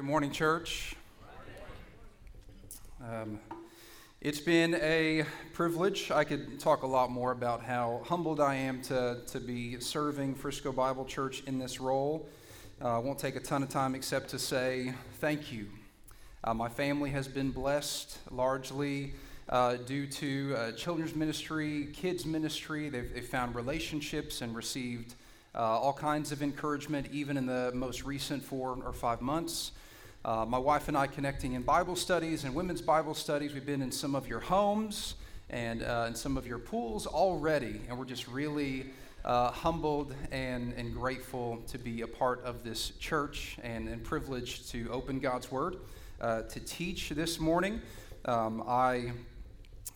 Good morning, church. Um, it's been a privilege. I could talk a lot more about how humbled I am to, to be serving Frisco Bible Church in this role. Uh, I won't take a ton of time except to say thank you. Uh, my family has been blessed largely uh, due to uh, children's ministry, kids' ministry. They've, they've found relationships and received uh, all kinds of encouragement, even in the most recent four or five months. Uh, my wife and I connecting in Bible studies and women's Bible studies. We've been in some of your homes and uh, in some of your pools already, and we're just really uh, humbled and, and grateful to be a part of this church and, and privileged to open God's Word uh, to teach this morning. Um, I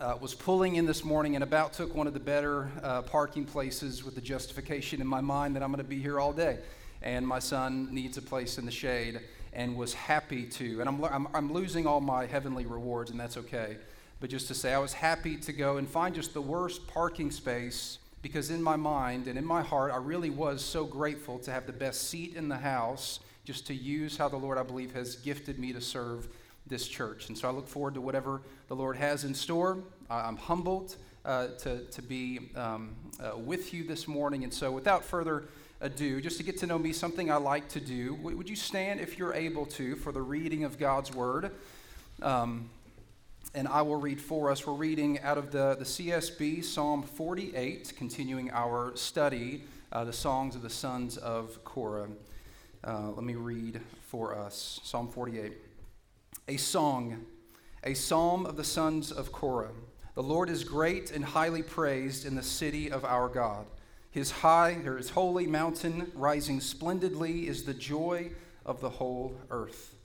uh, was pulling in this morning and about took one of the better uh, parking places with the justification in my mind that I'm going to be here all day. And my son needs a place in the shade and was happy to. And I'm, I'm, I'm losing all my heavenly rewards, and that's okay. But just to say, I was happy to go and find just the worst parking space because in my mind and in my heart, I really was so grateful to have the best seat in the house just to use how the Lord, I believe, has gifted me to serve this church. And so I look forward to whatever the Lord has in store. I'm humbled uh, to, to be um, uh, with you this morning. And so, without further ado, just to get to know me, something I like to do. Would you stand if you're able to for the reading of God's Word? Um, and I will read for us. We're reading out of the, the CSB, Psalm 48, continuing our study, uh, the songs of the sons of Korah. Uh, let me read for us Psalm 48. A song, a psalm of the sons of Korah. The Lord is great and highly praised in the city of our God. His high, or his holy mountain rising splendidly is the joy of the whole earth.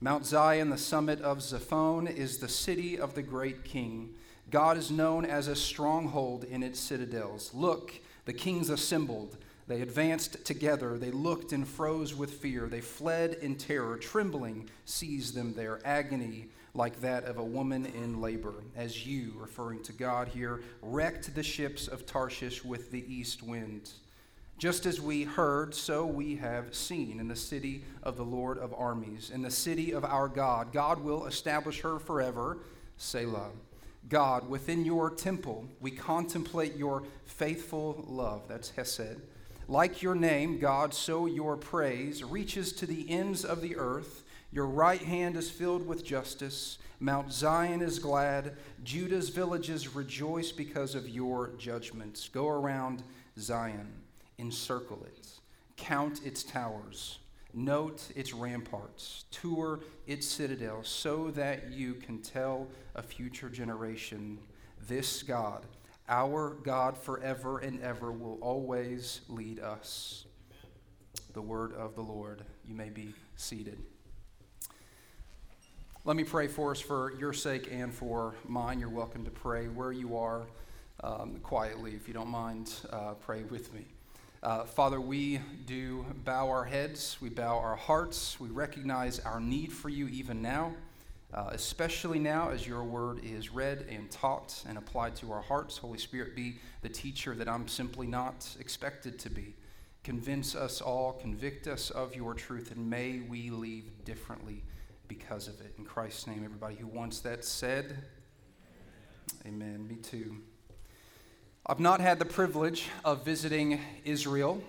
Mount Zion, the summit of Zaphon, is the city of the great king. God is known as a stronghold in its citadels. Look, the kings assembled. They advanced together. They looked and froze with fear. They fled in terror. Trembling seized them there. Agony like that of a woman in labor, as you, referring to God here, wrecked the ships of Tarshish with the east wind. Just as we heard, so we have seen in the city of the Lord of armies, in the city of our God. God will establish her forever. Selah. God, within your temple, we contemplate your faithful love. That's Hesed. Like your name, God, so your praise reaches to the ends of the earth. Your right hand is filled with justice. Mount Zion is glad. Judah's villages rejoice because of your judgments. Go around Zion, encircle it, count its towers, note its ramparts, tour its citadel, so that you can tell a future generation this God, our God forever and ever, will always lead us. The word of the Lord. You may be seated. Let me pray for us for your sake and for mine. You're welcome to pray where you are um, quietly, if you don't mind, uh, pray with me. Uh, Father, we do bow our heads, we bow our hearts, we recognize our need for you even now, uh, especially now as your word is read and taught and applied to our hearts. Holy Spirit, be the teacher that I'm simply not expected to be. Convince us all, convict us of your truth, and may we leave differently because of it. In Christ's name, everybody who wants that said, Amen. Me too. I've not had the privilege of visiting Israel.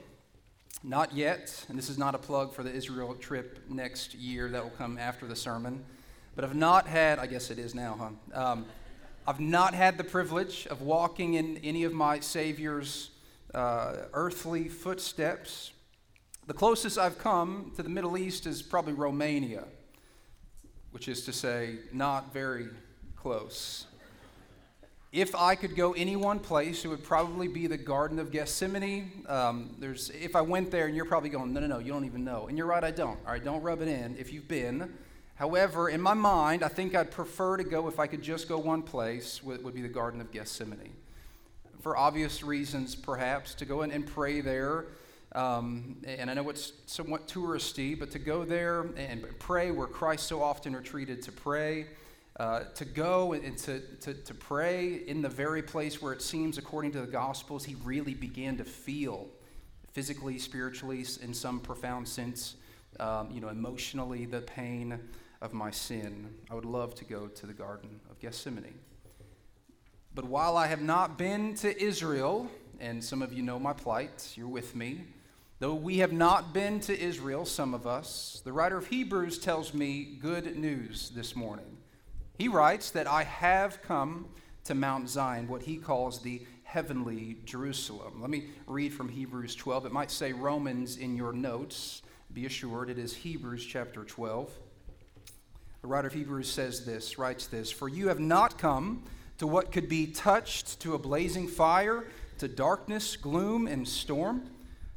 Not yet, and this is not a plug for the Israel trip next year that will come after the sermon. But I've not had, I guess it is now, huh? Um, I've not had the privilege of walking in any of my Savior's uh, earthly footsteps. The closest I've come to the Middle East is probably Romania which is to say, not very close. If I could go any one place, it would probably be the Garden of Gethsemane. Um, there's, if I went there, and you're probably going, no, no, no, you don't even know. And you're right, I don't. All right, don't rub it in if you've been. However, in my mind, I think I'd prefer to go, if I could just go one place, would, would be the Garden of Gethsemane. For obvious reasons, perhaps, to go in and pray there um, and I know it's somewhat touristy, but to go there and pray where Christ so often retreated to pray, uh, to go and to, to, to pray in the very place where it seems, according to the Gospels, he really began to feel physically, spiritually, in some profound sense, um, you know, emotionally the pain of my sin, I would love to go to the Garden of Gethsemane. But while I have not been to Israel, and some of you know my plight, you're with me, though we have not been to Israel, some of us, the writer of Hebrews tells me good news this morning. He writes that I have come to Mount Zion, what he calls the heavenly Jerusalem. Let me read from Hebrews 12. It might say Romans in your notes. Be assured it is Hebrews chapter 12. The writer of Hebrews says this, writes this For you have not come to what could be touched, to a blazing fire, to darkness, gloom, and storm,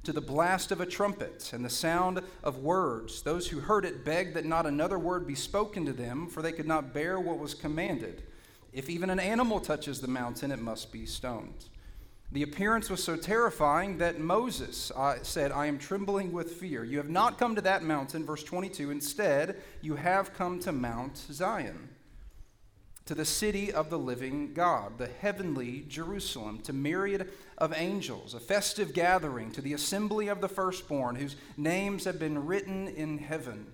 to the blast of a trumpet and the sound of words. Those who heard it begged that not another word be spoken to them, for they could not bear what was commanded. If even an animal touches the mountain, it must be stoned. The appearance was so terrifying that Moses uh, said, I am trembling with fear. You have not come to that mountain, verse 22. Instead, you have come to Mount Zion, to the city of the living God, the heavenly Jerusalem, to myriad of angels, a festive gathering, to the assembly of the firstborn, whose names have been written in heaven,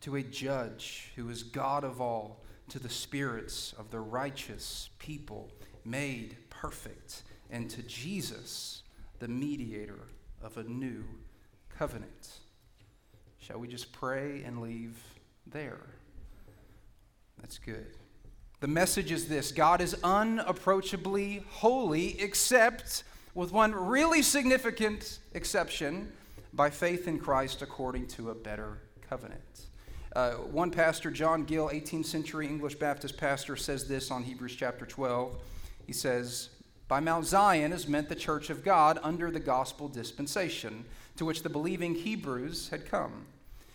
to a judge who is God of all, to the spirits of the righteous people made perfect and to Jesus, the mediator of a new covenant. Shall we just pray and leave there? That's good. The message is this God is unapproachably holy, except with one really significant exception by faith in Christ according to a better covenant. Uh, one pastor, John Gill, 18th century English Baptist pastor, says this on Hebrews chapter 12. He says, by Mount Zion is meant the church of God under the gospel dispensation to which the believing Hebrews had come,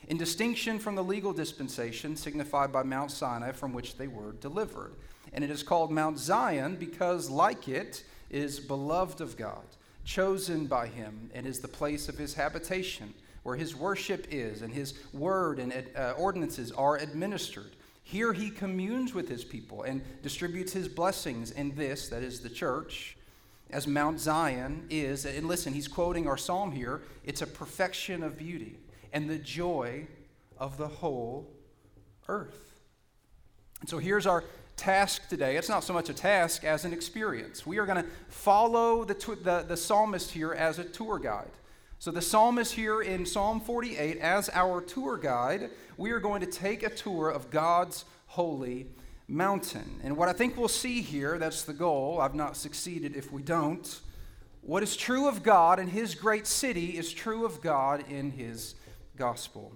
in distinction from the legal dispensation signified by Mount Sinai from which they were delivered. And it is called Mount Zion because, like it, is beloved of God, chosen by him, and is the place of his habitation, where his worship is, and his word and uh, ordinances are administered. Here he communes with his people and distributes his blessings in this, that is the church, as Mount Zion is. And listen, he's quoting our psalm here it's a perfection of beauty and the joy of the whole earth. And so here's our task today. It's not so much a task as an experience. We are going to follow the, the, the psalmist here as a tour guide. So the psalmist here in Psalm 48, as our tour guide, we are going to take a tour of God's holy mountain. And what I think we'll see here, that's the goal. I've not succeeded if we don't. What is true of God in his great city is true of God in his gospel.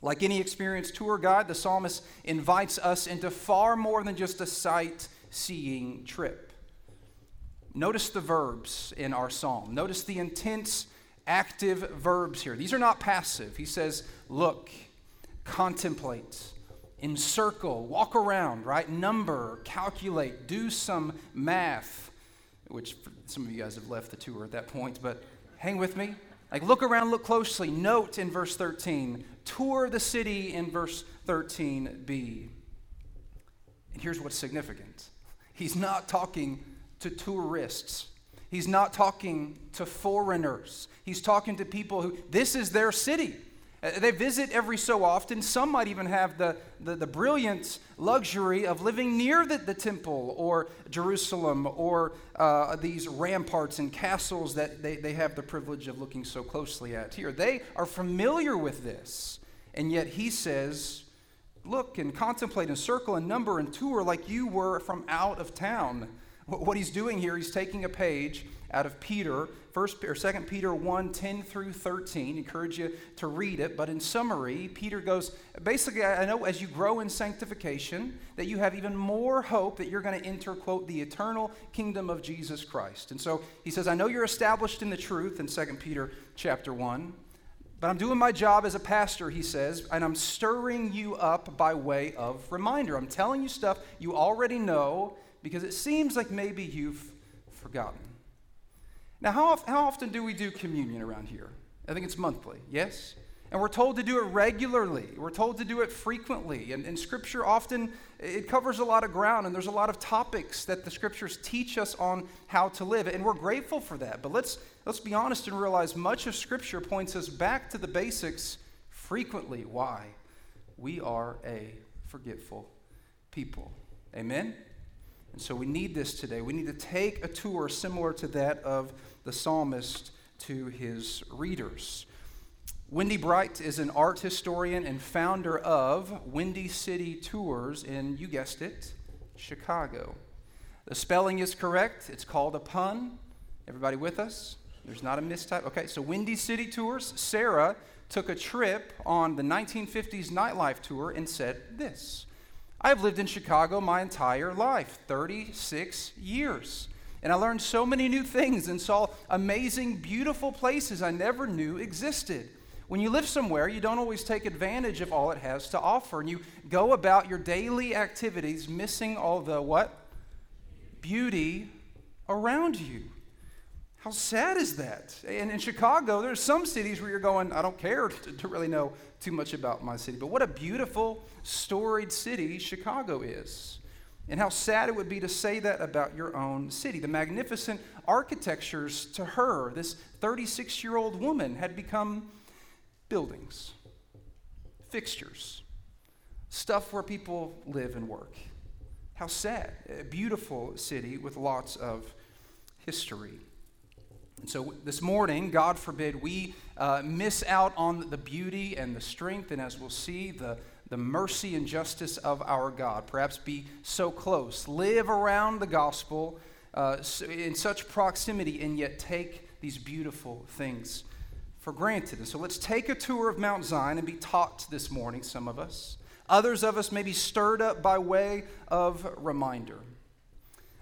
Like any experienced tour guide, the psalmist invites us into far more than just a sightseeing trip. Notice the verbs in our psalm. Notice the intense active verbs here. These are not passive. He says, look, contemplate, encircle, walk around, right? Number, calculate, do some math, which some of you guys have left the tour at that point, but hang with me. Like, look around, look closely. Note in verse 13, tour the city in verse 13b. And here's what's significant he's not talking to tourists He's not talking to foreigners. He's talking to people who, this is their city. Uh, they visit every so often. Some might even have the, the, the brilliant luxury of living near the, the temple or Jerusalem or uh, these ramparts and castles that they, they have the privilege of looking so closely at here. They are familiar with this. And yet he says, Look and contemplate and circle and number and tour like you were from out of town. What he's doing here, he's taking a page out of Peter, first or second Peter 1, 10 through 13. encourage you to read it. But in summary, Peter goes, basically, I know as you grow in sanctification, that you have even more hope that you're going to enter, quote, the eternal kingdom of Jesus Christ. And so he says, I know you're established in the truth in Second Peter chapter 1. But I'm doing my job as a pastor, he says, and I'm stirring you up by way of reminder. I'm telling you stuff you already know because it seems like maybe you've forgotten. Now, how, how often do we do communion around here? I think it's monthly, yes? And we're told to do it regularly. We're told to do it frequently. And, and Scripture often, it covers a lot of ground, and there's a lot of topics that the Scriptures teach us on how to live. And we're grateful for that. But let's, let's be honest and realize much of Scripture points us back to the basics frequently. Why? We are a forgetful people. Amen? And so we need this today. We need to take a tour similar to that of the psalmist to his readers. Wendy Bright is an art historian and founder of Windy City Tours in, you guessed it, Chicago. The spelling is correct. It's called a pun. Everybody with us? There's not a mistype. Okay, so Windy City Tours. Sarah took a trip on the 1950s nightlife tour and said this I've lived in Chicago my entire life, 36 years. And I learned so many new things and saw amazing, beautiful places I never knew existed. When you live somewhere, you don't always take advantage of all it has to offer, and you go about your daily activities missing all the what? Beauty around you. How sad is that? And in Chicago, there's some cities where you're going, I don't care to, to really know too much about my city. But what a beautiful, storied city Chicago is. And how sad it would be to say that about your own city. The magnificent architectures to her, this 36 year old woman, had become buildings, fixtures, stuff where people live and work. How sad. A beautiful city with lots of history. And so this morning, God forbid, we uh, miss out on the beauty and the strength, and as we'll see, the, the mercy and justice of our God. Perhaps be so close, live around the gospel uh, in such proximity, and yet take these beautiful things for granted. And so let's take a tour of Mount Zion and be taught this morning, some of us. Others of us may be stirred up by way of reminder.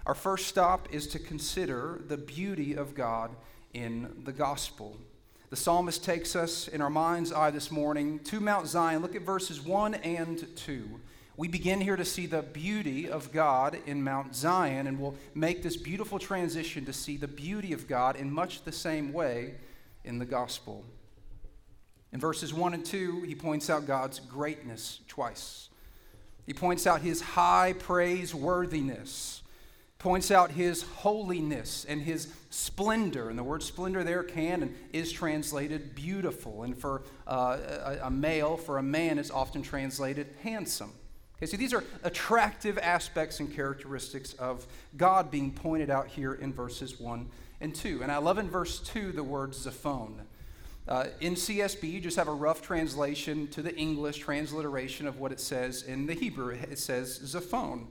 Our first stop is to consider the beauty of God in the gospel. The psalmist takes us in our mind's eye this morning to Mount Zion. Look at verses 1 and 2. We begin here to see the beauty of God in Mount Zion, and we'll make this beautiful transition to see the beauty of God in much the same way in the gospel. In verses 1 and 2, he points out God's greatness twice. He points out his high praiseworthiness, points out his holiness and his splendor. And the word splendor there can and is translated beautiful. And for uh, a, a male, for a man, it's often translated handsome. Okay, so these are attractive aspects and characteristics of God being pointed out here in verses 1 and 2. And I love in verse 2 the word Zaphon. Uh, in CSB, you just have a rough translation to the English transliteration of what it says in the Hebrew. It says Zaphon.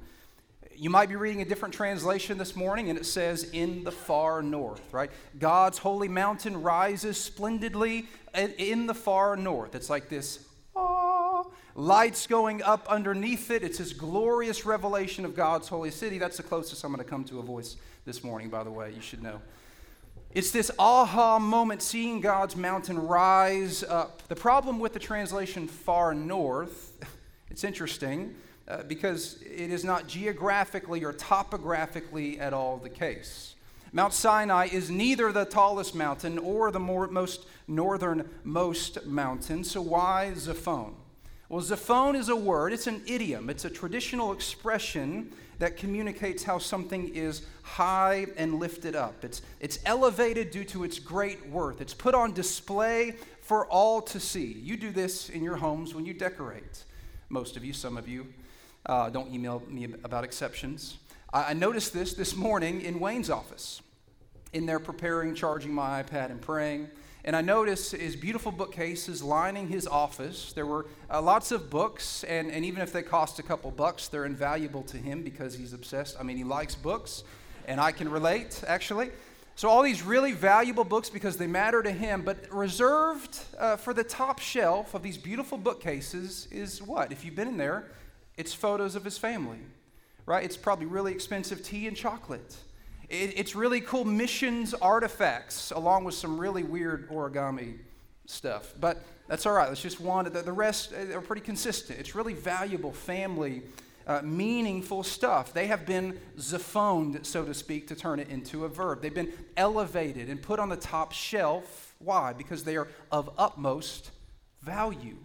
You might be reading a different translation this morning, and it says, in the far north, right? God's holy mountain rises splendidly in the far north. It's like this ah, lights going up underneath it. It's this glorious revelation of God's holy city. That's the closest I'm going to come to a voice this morning, by the way. You should know. It's this aha moment seeing God's mountain rise up. The problem with the translation far north, it's interesting uh, because it is not geographically or topographically at all the case. Mount Sinai is neither the tallest mountain or the more, most northernmost mountain, so why Zaphon? Well, Zaphon is a word, it's an idiom, it's a traditional expression that communicates how something is high and lifted up. It's, it's elevated due to its great worth. It's put on display for all to see. You do this in your homes when you decorate. Most of you, some of you. Uh, don't email me about exceptions. I, I noticed this this morning in Wayne's office. In there preparing, charging my iPad, and praying. And I noticed his beautiful bookcases lining his office. There were uh, lots of books, and, and even if they cost a couple bucks, they're invaluable to him because he's obsessed. I mean, he likes books, and I can relate, actually. So, all these really valuable books because they matter to him, but reserved uh, for the top shelf of these beautiful bookcases is what? If you've been in there, it's photos of his family, right? It's probably really expensive tea and chocolate. It, it's really cool missions artifacts, along with some really weird origami stuff. But that's all right. That's just one. The, the rest are pretty consistent. It's really valuable family, uh, meaningful stuff. They have been zaphoned, so to speak, to turn it into a verb. They've been elevated and put on the top shelf. Why? Because they are of utmost value.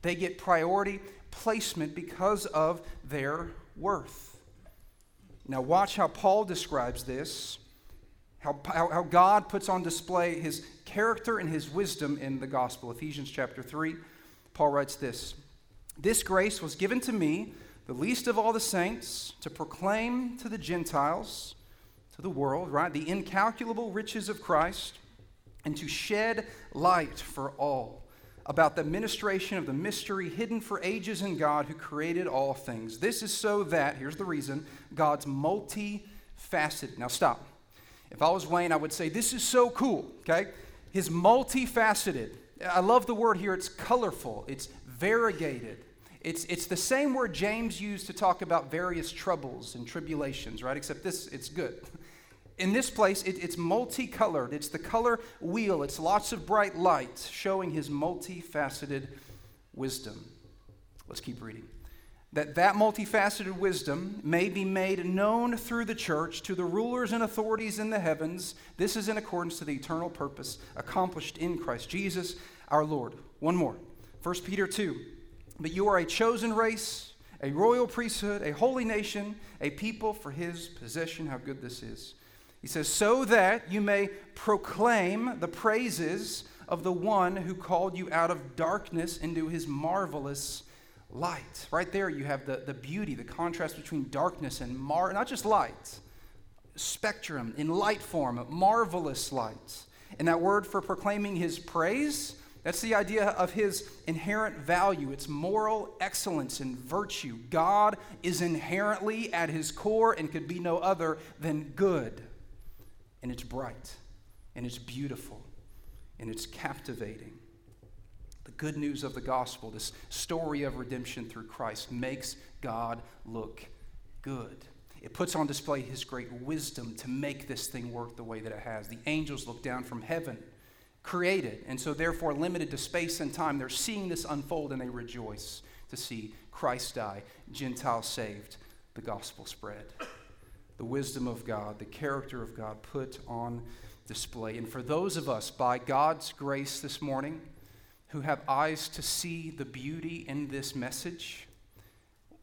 They get priority placement because of their worth. Now, watch how Paul describes this, how, how, how, God puts on display his character and his wisdom in the gospel. Ephesians chapter 3, Paul writes this This grace was given to me, the least of all the saints, to proclaim to the Gentiles, to the world, right, the incalculable riches of Christ, and to shed light for all about the administration of the mystery hidden for ages in God who created all things. This is so that, here's the reason, God's multifaceted. Now stop. If I was Wayne, I would say, This is so cool, okay? His multifaceted. I love the word here. It's colorful, it's variegated. It's, it's the same word James used to talk about various troubles and tribulations, right? Except this, it's good. In this place, it, it's multicolored. It's the color wheel. It's lots of bright light showing his multifaceted wisdom. Let's keep reading that that multifaceted wisdom may be made known through the church to the rulers and authorities in the heavens. This is in accordance to the eternal purpose accomplished in Christ Jesus our Lord. One more. 1 Peter 2. But you are a chosen race, a royal priesthood, a holy nation, a people for his possession. How good this is. He says, so that you may proclaim the praises of the one who called you out of darkness into his marvelous light. Right there, you have the, the beauty, the contrast between darkness and mar, not just light, spectrum in light form, marvelous light. And that word for proclaiming his praise, that's the idea of his inherent value. It's moral excellence and virtue. God is inherently at his core and could be no other than good. And it's bright, and it's beautiful, and it's captivating The good news of the gospel, this story of redemption through Christ, makes God look good. It puts on display his great wisdom to make this thing work the way that it has. The angels look down from heaven, created, and so therefore limited to space and time. They're seeing this unfold and they rejoice to see Christ die, Gentiles saved, the gospel spread. The wisdom of God, the character of God put on display. And for those of us, by God's grace this morning, who have eyes to see the beauty in this message,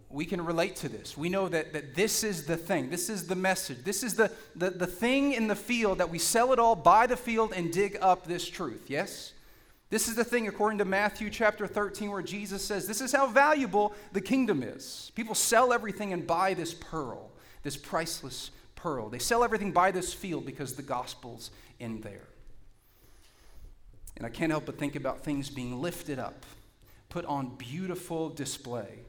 we can relate to this. We know that, that this is the thing, this is the message, this is the, the, the thing in the field that we sell it all, buy the field, and dig up this truth, yes? This is the thing, according to Matthew chapter 13, where Jesus says, This is how valuable the kingdom is. People sell everything and buy this pearl, this priceless pearl. They sell everything, buy this field because the gospel's in there. And I can't help but think about things being lifted up, put on beautiful display,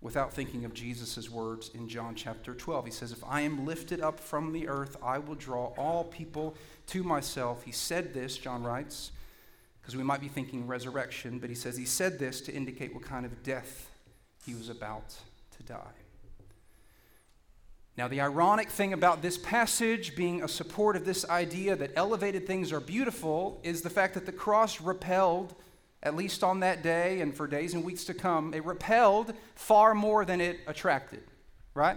without thinking of Jesus' words in John chapter 12. He says, If I am lifted up from the earth, I will draw all people to myself. He said this, John writes, because we might be thinking resurrection, but he says he said this to indicate what kind of death he was about to die. Now, the ironic thing about this passage being a support of this idea that elevated things are beautiful is the fact that the cross repelled, at least on that day and for days and weeks to come, it repelled far more than it attracted, right?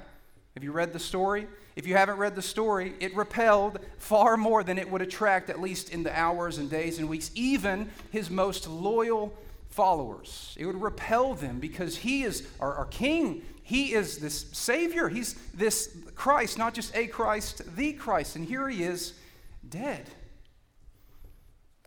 Have you read the story? If you haven't read the story, it repelled far more than it would attract, at least in the hours and days and weeks, even his most loyal followers. It would repel them because he is our, our king. He is this Savior. He's this Christ, not just a Christ, the Christ. And here he is dead.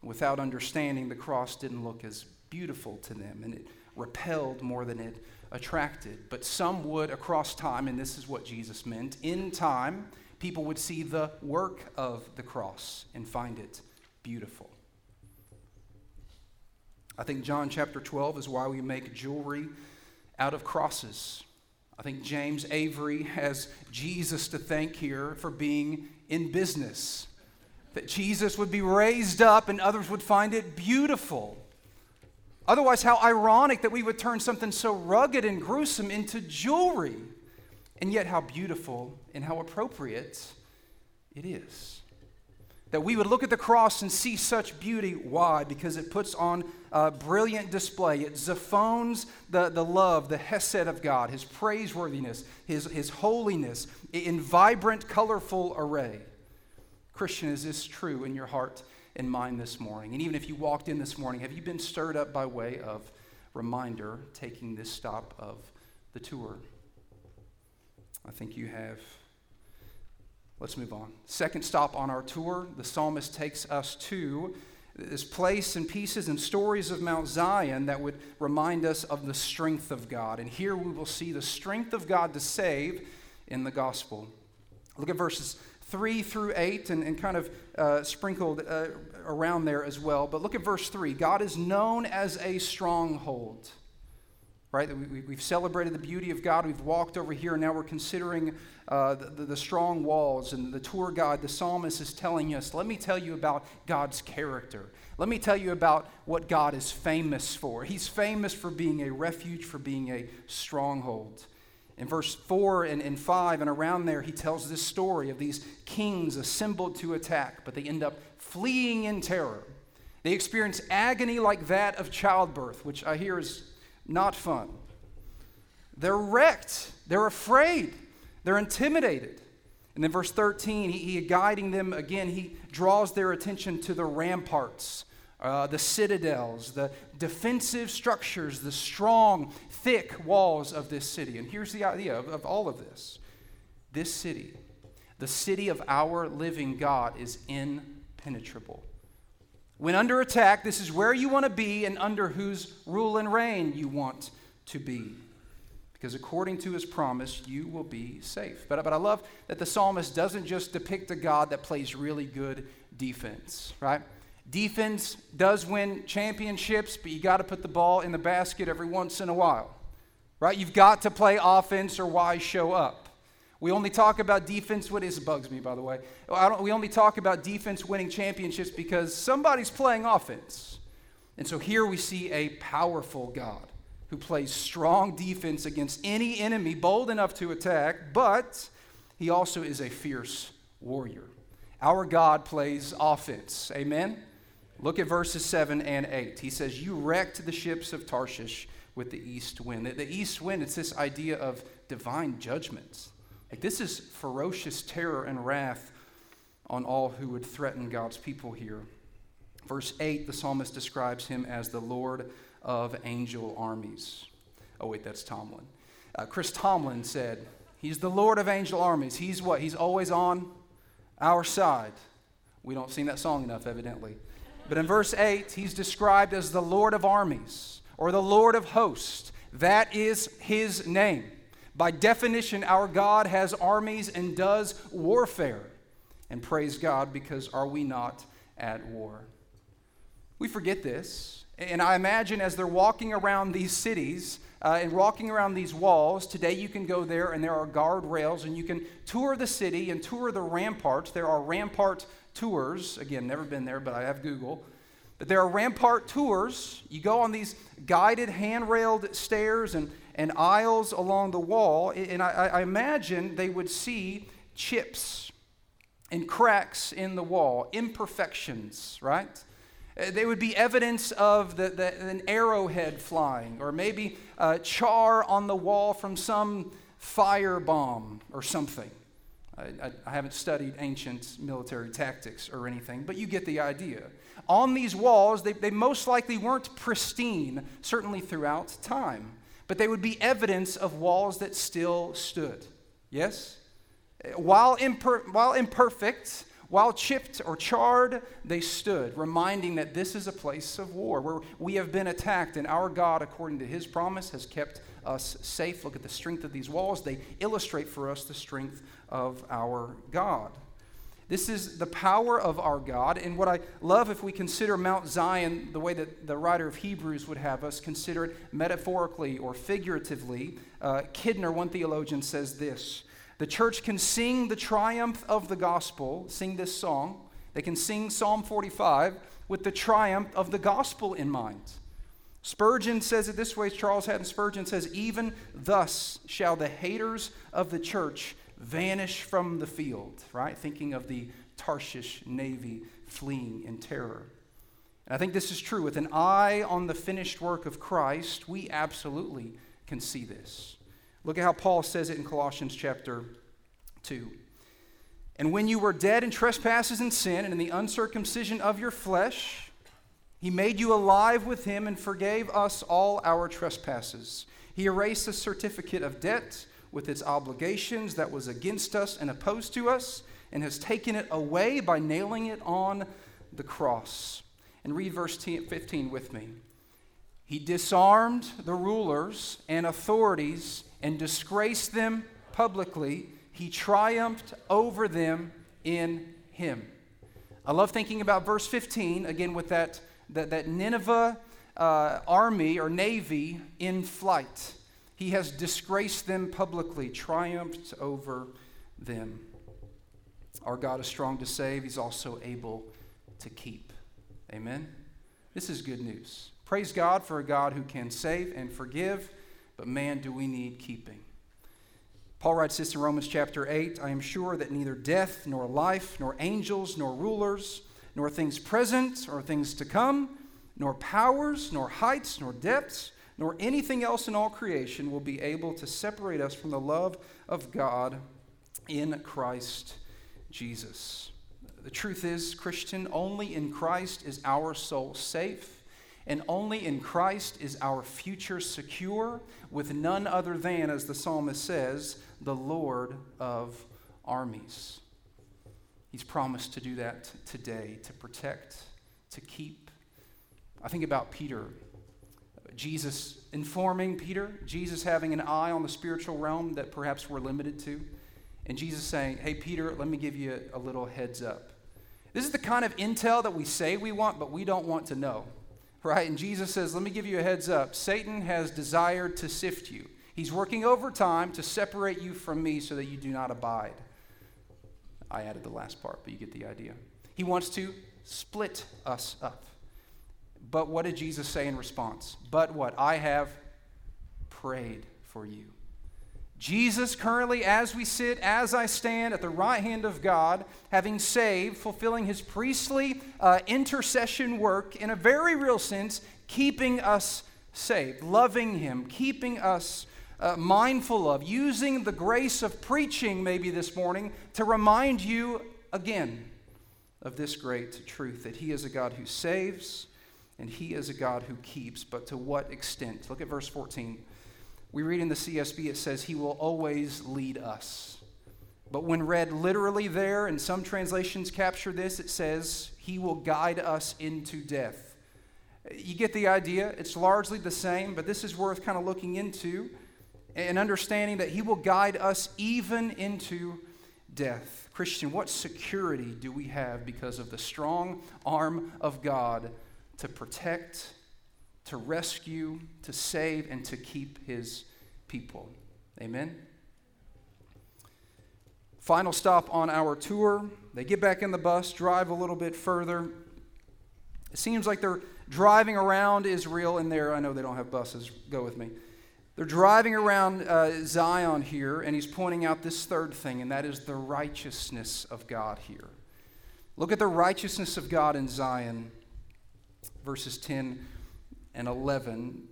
Without understanding, the cross didn't look as beautiful to them, and it repelled more than it attracted. But some would, across time, and this is what Jesus meant, in time, people would see the work of the cross and find it beautiful. I think John chapter 12 is why we make jewelry out of crosses. I think James Avery has Jesus to thank here for being in business. That Jesus would be raised up and others would find it beautiful. Otherwise, how ironic that we would turn something so rugged and gruesome into jewelry. And yet, how beautiful and how appropriate it is that we would look at the cross and see such beauty. Why? Because it puts on a brilliant display. It zaphones the, the love, the hesed of God, his praiseworthiness, his, his holiness in vibrant, colorful array. Christian, is this true in your heart and mind this morning? And even if you walked in this morning, have you been stirred up by way of reminder taking this stop of the tour? I think you have. Let's move on. Second stop on our tour, the psalmist takes us to this place and pieces and stories of Mount Zion that would remind us of the strength of God. And here we will see the strength of God to save in the gospel. Look at verses 3 through 8 and, and kind of uh, sprinkled uh, around there as well. But look at verse 3 God is known as a stronghold. Right? We, have celebrated the beauty of God. We've walked over here. And now we're considering uh, the, the strong walls. And the tour guide, the psalmist, is telling us let me tell you about God's character. Let me tell you about what God is famous for. He's famous for being a refuge, for being a stronghold. In verse 4 and, and 5 and around there, he tells this story of these kings assembled to attack, but they end up fleeing in terror. They experience agony like that of childbirth, which I hear is not fun. They're wrecked, they're afraid, they're intimidated. And then, verse 13, he, he guiding them again, he draws their attention to the ramparts, uh, the citadels, the defensive structures, the strong, thick walls of this city. And here's the idea of, of all of this this city, the city of our living God, is impenetrable. When under attack, this is where you want to be and under whose rule and reign you want to be. Because according to his promise, you will be safe. But, but I love that the psalmist doesn't just depict a God that plays really good defense, right? Defense does win championships, but you got to put the ball in the basket every once in a while, right? You've got to play offense or why show up? We only talk about defense. What is bugs me, by the way? we only talk about defense winning championships because somebody's playing offense. And so here we see a powerful God who plays strong defense against any enemy bold enough to attack, but he also is a fierce warrior. Our God plays offense. Amen? Look at verses 7 and 8. He says, You wrecked the ships of Tarshish with the east wind. The east wind, it's this idea of divine judgments. Like, this is ferocious terror and wrath on all who would threaten God's people here. Verse 8, the psalmist describes him as the Lord of angel armies. Oh, wait, that's Tomlin. Uh, Chris Tomlin said, He's the Lord of angel armies. He's what? He's always on our side. We don't sing that song enough, evidently. But in verse 8, he's described as the Lord of armies or the Lord of hosts. That is his name. By definition, our God has armies and does warfare. And praise God, because are we not at war? We forget this. And I imagine as they're walking around these cities uh, and walking around these walls, today you can go there and there are guardrails and you can tour the city and tour the ramparts. There are rampart tours. Again, never been there, but I have Google. There are rampart tours. You go on these guided handrailed stairs and and aisles along the wall. And I, I imagine they would see chips and cracks in the wall, imperfections, right? Uh, they would be evidence of the, the, an arrowhead flying, or maybe uh, char on the wall from some firebomb or something. I, I, haven't studied ancient military tactics or anything, but you get the idea. On these walls, they, they most likely weren't pristine, certainly throughout time but they would be evidence of walls that still stood. Yes? While, imper- while imperfect, while chipped or charred, they stood, reminding that this is a place of war where we have been attacked, and our God, according to his promise, has kept us safe. Look at the strength of these walls. They illustrate for us the strength of our God. This is the power of our God. And what I love if we consider Mount Zion the way that the writer of Hebrews would have us consider it metaphorically or figuratively, uh, Kidner, one theologian, says this The church can sing the triumph of the gospel, sing this song. They can sing Psalm 45 with the triumph of the gospel in mind. Spurgeon says it this way Charles Haddon Spurgeon says, Even thus shall the haters of the church vanish from the field, right? Thinking of the Tarshish navy fleeing in terror. And I think this is true. With an eye on the finished work of Christ, we absolutely can see this. Look at how Paul says it in Colossians chapter 2. And when you were dead in trespasses and sin and in the uncircumcision of your flesh, he made you alive with him and forgave us all our trespasses. He erased the certificate of debt with its obligations that was against us and opposed to us, and has taken it away by nailing it on the cross. And read verse 15 with me. He disarmed the rulers and authorities and disgraced them publicly. He triumphed over them in him. I love thinking about verse 15, again, with that, that, that Nineveh uh, army or navy in flight. He has disgraced them publicly, triumphed over them. Our God is strong to save, He's also able to keep. Amen? This is good news. Praise God for a God who can save and forgive, but man, do we need keeping. Paul writes this in Romans chapter 8 I am sure that neither death, nor life, nor angels, nor rulers, nor things present, or things to come, nor powers, nor heights, nor depths, nor anything else in all creation will be able to separate us from the love of God in Christ Jesus. The truth is, Christian, only in Christ is our soul safe. And only in Christ is our future secure, with none other than, as the psalmist says, the Lord of armies. He's promised to do that today, to protect, to keep. I think about Peter. Jesus informing Peter, Jesus having an eye on the spiritual realm that perhaps we're limited to, and Jesus saying, Hey, Peter, let me give you a little heads up. This is the kind of intel that we say we want, but we don't want to know, right? And Jesus says, Let me give you a heads up. Satan has desired to sift you. He's working overtime to separate you from me so that you do not abide. I added the last part, but you get the idea. He wants to split us up. But what did Jesus say in response? But what? I have prayed for you. Jesus, currently, as we sit, as I stand at the right hand of God, having saved, fulfilling his priestly uh, intercession work in a very real sense, keeping us saved, loving him, keeping us uh, mindful of, using the grace of preaching maybe this morning to remind you again of this great truth that He is a God who saves and He is a God who keeps. But to what extent? Look at verse 14. We read in the CSB, it says, He will always lead us. But when read literally there, and some translations capture this, it says, He will guide us into death. You get the idea. It's largely the same, but this is worth kind of looking into and understanding that He will guide us even into death. Christian, what security do we have because of the strong arm of God to protect, to rescue, to save, and to keep His people? Amen. Final stop on our tour. They get back in the bus, drive a little bit further. It seems like they're driving around Israel, and there, I know they don't have buses, go with me. They're driving around uh, Zion here, and he's pointing out this third thing, and that is the righteousness of God here. Look at the righteousness of God in Zion, verses 10 and 11.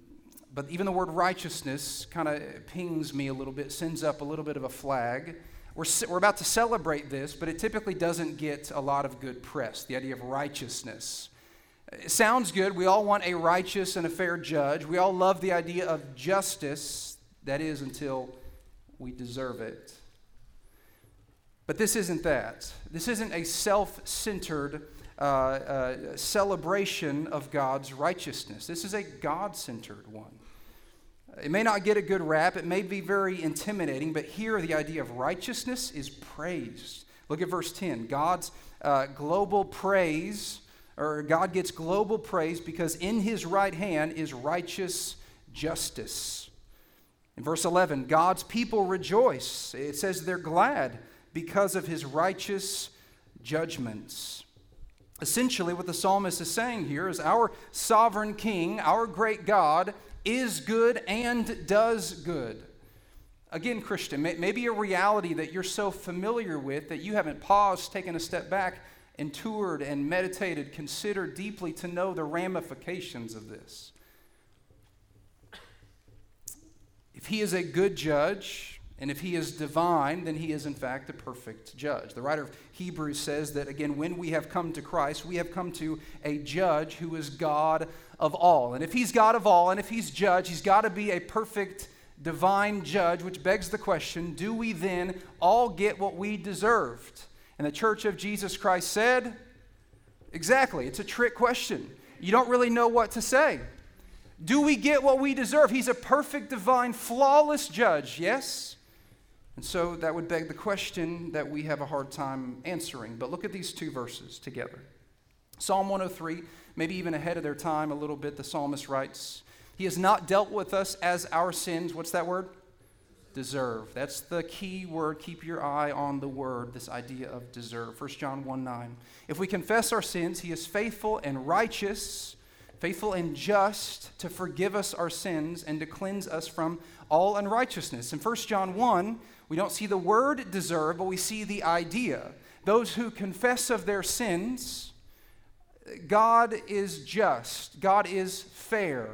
But even the word righteousness kind of pings me a little bit, sends up a little bit of a flag. We're, we're about to celebrate this, but it typically doesn't get a lot of good press, the idea of righteousness. It sounds good. We all want a righteous and a fair judge. We all love the idea of justice, that is, until we deserve it. But this isn't that. This isn't a self centered uh, uh, celebration of God's righteousness. This is a God centered one. It may not get a good rap, it may be very intimidating, but here the idea of righteousness is praised. Look at verse 10 God's uh, global praise or God gets global praise because in his right hand is righteous justice. In verse 11, God's people rejoice. It says they're glad because of his righteous judgments. Essentially, what the psalmist is saying here is our sovereign king, our great God, is good and does good. Again, Christian, maybe a reality that you're so familiar with that you haven't paused, taken a step back, and toured and meditated, considered deeply to know the ramifications of this. If he is a good judge, and if he is divine, then he is in fact a perfect judge. The writer of Hebrews says that, again, when we have come to Christ, we have come to a judge who is God of all. And if he's God of all, and if he's judge, he's got to be a perfect divine judge, which begs the question do we then all get what we deserved? And the church of Jesus Christ said, Exactly. It's a trick question. you don't really know what to say. Do we get what we deserve? He's a perfect, divine, flawless judge, yes? And so that would beg the question that we have a hard time answering. But look at these two verses together. Psalm 103, maybe even ahead of their time a little bit, the psalmist writes, He has not dealt with us as our sins. What's that word? Deserve. That's the key word. Keep your eye on the word, this idea of deserve. 1 John 1 9. If we confess our sins, He is faithful and righteous faithful and just to forgive us our sins and to cleanse us from all unrighteousness. In 1 John 1, we don't see the word deserve, but we see the idea. Those who confess of their sins, God is just, God is fair.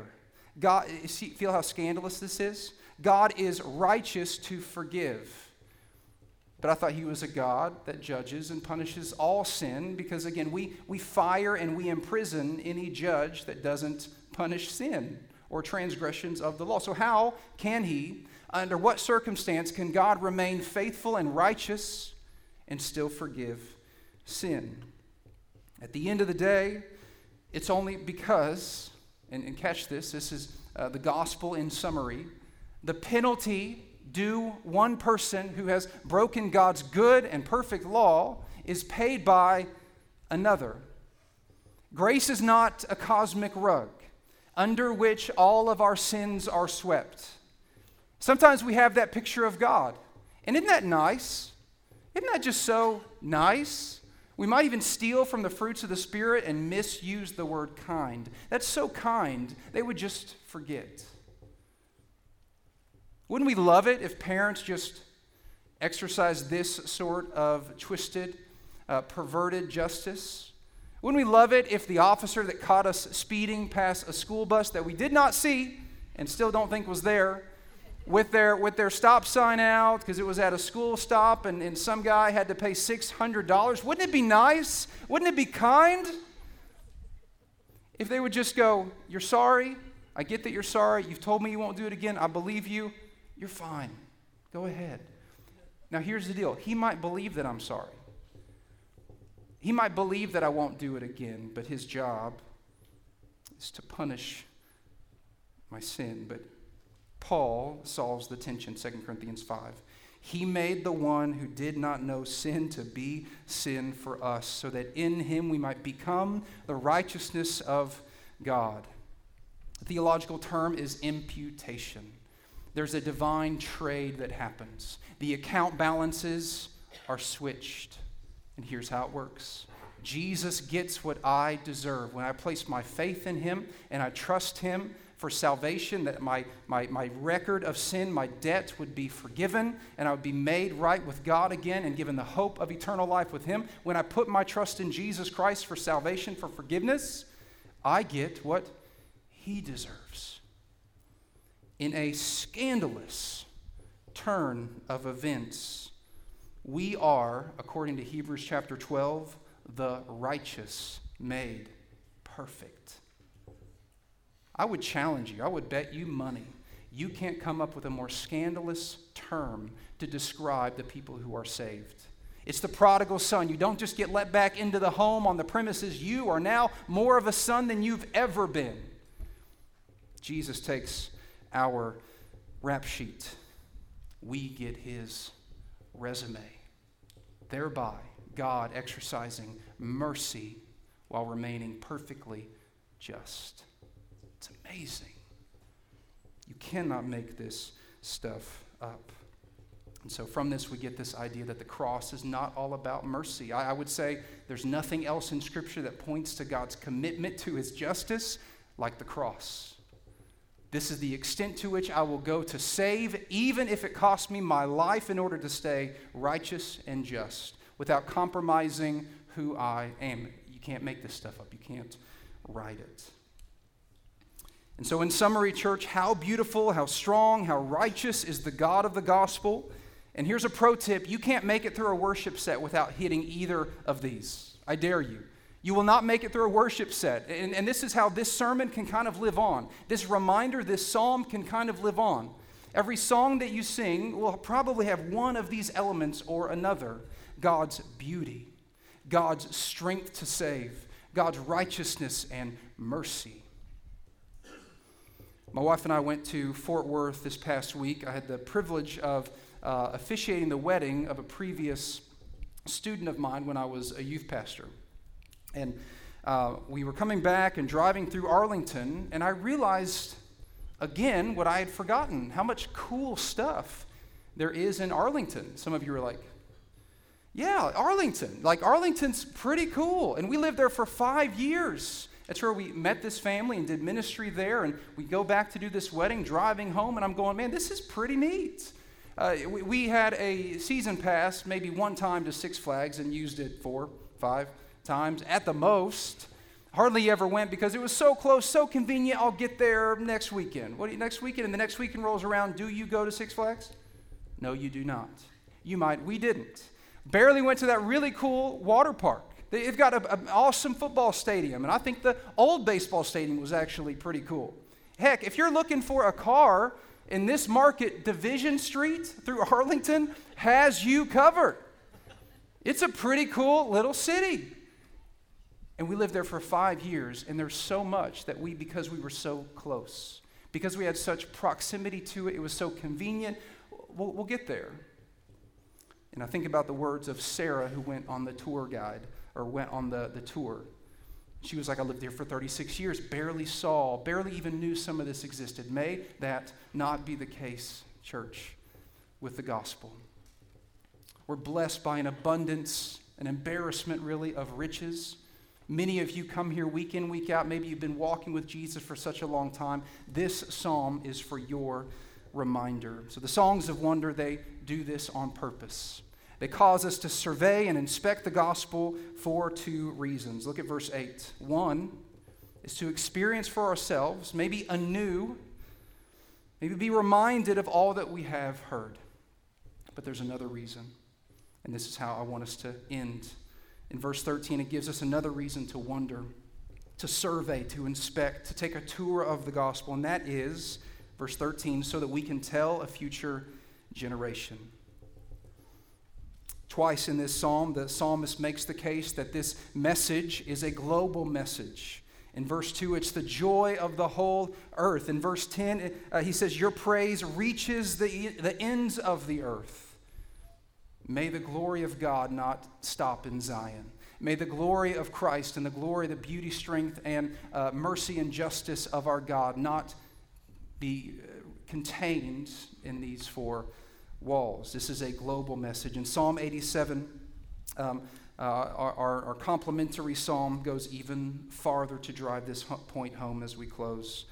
God, see, feel how scandalous this is? God is righteous to forgive. But I thought he was a God that judges and punishes all sin because, again, we, we fire and we imprison any judge that doesn't punish sin or transgressions of the law. So, how can he, under what circumstance, can God remain faithful and righteous and still forgive sin? At the end of the day, it's only because, and, and catch this, this is uh, the gospel in summary, the penalty due one person who has broken God's good and perfect law is paid by another. Grace is not a cosmic rug under which all of our sins are swept. Sometimes we have that picture of God. And isn't that nice? Isn't that just so nice? We might even steal from the fruits of the Spirit and misuse the word kind. That's so kind, they would just forget. Wouldn't we love it if parents just exercised this sort of twisted, uh, perverted justice? Wouldn't we love it if the officer that caught us speeding past a school bus that we did not see and still don't think was there, with their, with their stop sign out because it was at a school stop and, and some guy had to pay $600? Wouldn't it be nice? Wouldn't it be kind? If they would just go, You're sorry. I get that you're sorry. You've told me you won't do it again. I believe you. You're fine. Go ahead. Now, here's the deal He might believe that I'm sorry. He might believe that I won't do it again, but his job is to punish my sin. But Paul solves the tension, 2 Corinthians 5. He made the one who did not know sin to be sin for us, so that in him we might become the righteousness of God. The theological term is imputation there's a divine trade that happens. The account balances are switched. And here's how it works Jesus gets what I deserve. When I place my faith in Him and I trust Him for salvation, that my, my, my record of sin, my debt would be forgiven, and I would be made right with God again and given the hope of eternal life with Him. When I put my trust in Jesus Christ for salvation, for forgiveness, I get what He deserves in a scandalous turn of events, we are, according to Hebrews chapter 12, the righteous made perfect. I would challenge you, I would bet you money. You can't come up with a more scandalous term to describe the people who are saved. It's the prodigal son. You don't just get let back into the home on the premises. You are now more of a son than you've ever been. Jesus takes our rap sheet, we get his resume. Thereby, God exercising mercy while remaining perfectly just. It's amazing. You cannot make this stuff up. And so, from this, we get this idea that the cross is not all about mercy. I, I, would say there's nothing else in Scripture that points to God's commitment to his justice like the cross. This is the extent to which I will go to save, even if it costs me my life in order to stay righteous and just without compromising who I am. You can't make this stuff up, you can't write it. And so, in summary, church, how beautiful, how strong, how righteous is the God of the gospel. And here's a pro tip you can't make it through a worship set without hitting either of these. I dare you. You will not make it through a worship set. And, and this is how this sermon can kind of live on. This reminder, this psalm can kind of live on. Every song that you sing will probably have one of these elements or another God's beauty, God's strength to save, God's righteousness and mercy. My wife and I went to Fort Worth this past week. I had the privilege of uh, officiating the wedding of a previous student of mine when I was a youth pastor. And uh, we were coming back and driving through Arlington, and I realized again what I had forgotten how much cool stuff there is in Arlington. Some of you are like, yeah, Arlington. Like, Arlington's pretty cool. And we lived there for five years. That's where we met this family and did ministry there. And we go back to do this wedding, driving home, and I'm going, man, this is pretty neat. Uh, we, we had a season pass maybe one time to Six Flags and used it four, five times at the most. Hardly ever went because it was so close, so convenient. I'll get there next weekend. What you, next weekend? And the next weekend rolls around. Do you go to Six Flags? No, you do not. You might. We didn't. Barely went to that really cool water park. They've got an awesome football stadium, and I think the old baseball stadium was actually pretty cool. Heck, if you're looking for a car in this market, Division Street through Arlington has you covered. It's a pretty cool little city. And we lived there for five years, and there's so much that we, because we were so close, because we had such proximity to it, it was so convenient, we'll, we'll get there. And I think about the words of Sarah, who went on the tour guide, or went on the, the tour. She was like, I lived here for 36 years, barely saw, barely even knew some of this existed. May that not be the case, church, with the gospel. We're blessed by an abundance, an embarrassment, really, of riches Many of you come here week in, week out. Maybe you've been walking with Jesus for such a long time. This psalm is for your reminder. So the songs of wonder, they do this on purpose. They cause us to survey and inspect the gospel for two reasons. Look at verse 8. One is to experience for ourselves, maybe anew, maybe be reminded of all that we have heard. But there's another reason, and this is how I want us to end in verse 13, it gives us another reason to wonder, to survey, to inspect, to take a tour of the gospel, and that is, verse 13, so that we can tell a future generation. Twice in this psalm, the psalmist makes the case that this message is a global message. In verse 2, it's the joy of the whole earth. In verse 10, uh, he says, Your praise reaches the, the ends of the earth. May the glory of God not stop in Zion. May the glory of Christ and the glory, the beauty, strength, and uh, mercy and justice of our God not be uh, contained in these four walls. This is a global message. In Psalm 87, um, uh, our, our, our, complementary psalm goes even farther to drive this point home as we close.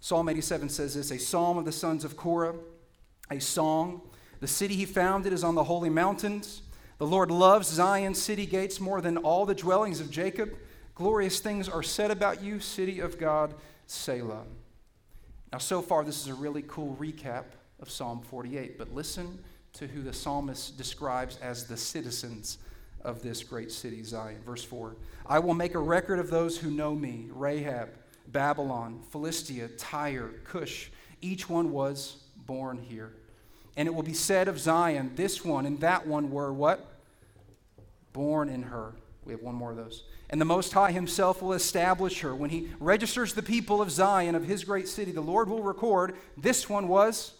Psalm 87 says this a psalm of the sons of Korah, a song the city he founded is on the holy mountains. The Lord loves Zion's city gates more than all the dwellings of Jacob. Glorious things are said about you, city of God, Selah. Now, so far, this is a really cool recap of Psalm 48, but listen to who the psalmist describes as the citizens of this great city, Zion. Verse 4 I will make a record of those who know me Rahab, Babylon, Philistia, Tyre, Cush. Each one was born here. And it will be said of Zion, this one and that one were what? Born in her. We have one more of those. And the Most High Himself will establish her. When He registers the people of Zion, of His great city, the Lord will record, this one was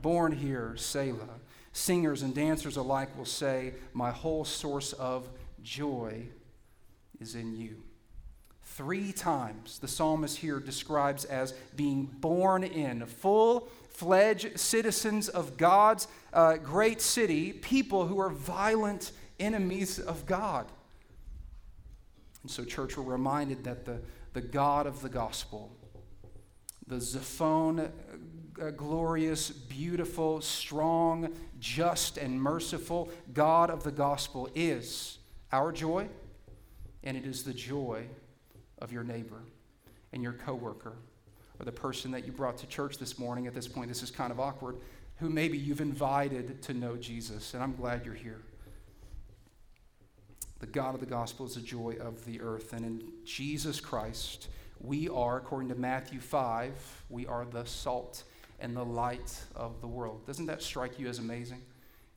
born here, Selah. Singers and dancers alike will say, My whole source of joy is in you. Three times the psalmist here describes as being born in, full fledged citizens of God's uh, great city, people who are violent enemies of God. And so, church, we're reminded that the, the God of the gospel, the Zaphon, uh, glorious, beautiful, strong, just, and merciful God of the gospel is our joy, and it is the joy of your neighbor and your coworker or the person that you brought to church this morning, at this point, this is kind of awkward, who maybe you've invited to know Jesus, and I'm glad you're here. The God of the gospel is the joy of the earth, and in Jesus Christ, we are, according to Matthew 5, we are the salt and the light of the world. Doesn't that strike you as amazing?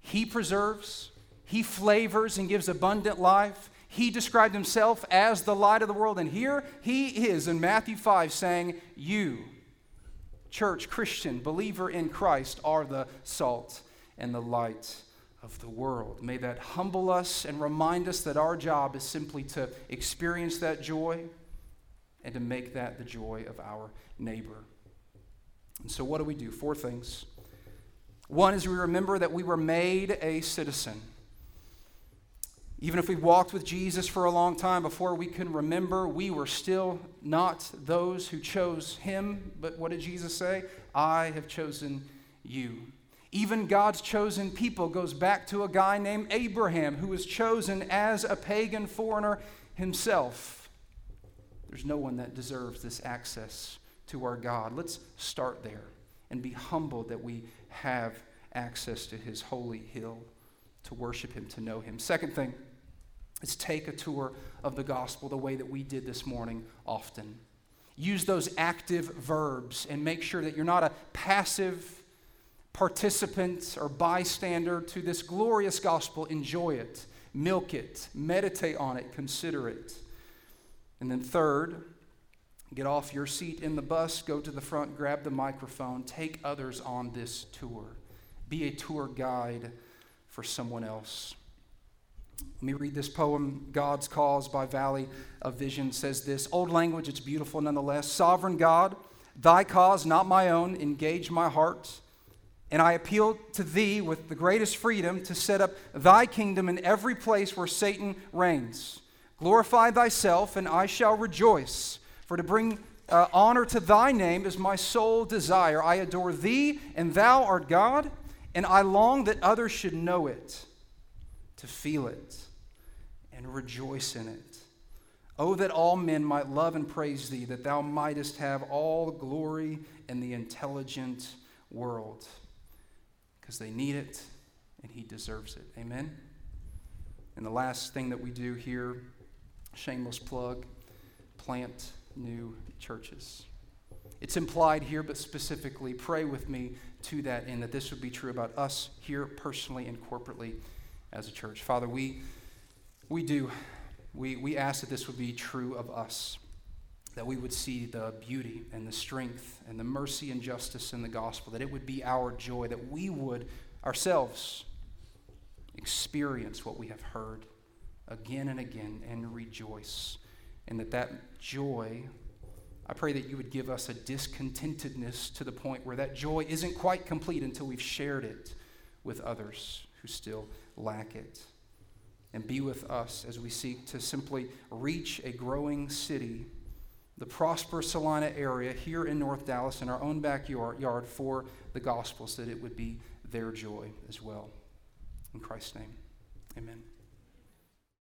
He preserves, He flavors and gives abundant life. He described himself as the light of the world, and here he is in Matthew 5 saying, You, church, Christian, believer in Christ, are the salt and the light of the world. May that humble us and remind us that our job is simply to experience that joy and to make that the joy of our neighbor. And so, what do we do? Four things. One is we remember that we were made a citizen. Even if we walked with Jesus for a long time before we can remember, we were still not those who chose him. But what did Jesus say? I have chosen you. Even God's chosen people goes back to a guy named Abraham who was chosen as a pagan foreigner himself. There's no one that deserves this access to our God. Let's start there and be humbled that we have access to his holy hill to worship him, to know him. Second thing is take a tour of the gospel the way that we did this morning often. Use those active verbs and make sure that you're not a passive participant or bystander to this glorious gospel, enjoy it, milk it, meditate on it, consider it. And then, third, get off your seat in the bus, go to the front, grab the microphone, take others on this tour. Be a tour guide for someone else. Let me read this poem, God's Cause by Valley of Vision says this. Old language, it's beautiful nonetheless. Sovereign God, thy cause, not my own, engage my heart. And I appeal to thee with the greatest freedom to set up thy kingdom in every place where Satan reigns. Glorify thyself, and I shall rejoice. For to bring uh, honor to thy name is my sole desire. I adore thee, and thou art God, and I long that others should know it, to feel it, and rejoice in it. Oh, that all men might love and praise thee, that thou mightest have all glory in the intelligent world because they need it and He deserves it. Amen? And the last thing that we do here, shameless plug, plant new churches. It's implied here, but specifically, pray with me to that end that this would be true about us here personally and corporately as a church. Father, we, we do. We, we ask that this would be true of us that we would see the beauty and the strength and the mercy and justice in the gospel, that it would be our joy, that we would ourselves experience what we have heard again and again and rejoice. And that that joy, I pray that you would give us a discontentedness to the point where that joy isn't quite complete until we've shared it with others who still lack it. And be with us as we seek to simply reach a growing city the prosperous Celina area here in North Dallas in our own backyard for the gospel so that it would be their joy as well. In Christ's name, amen.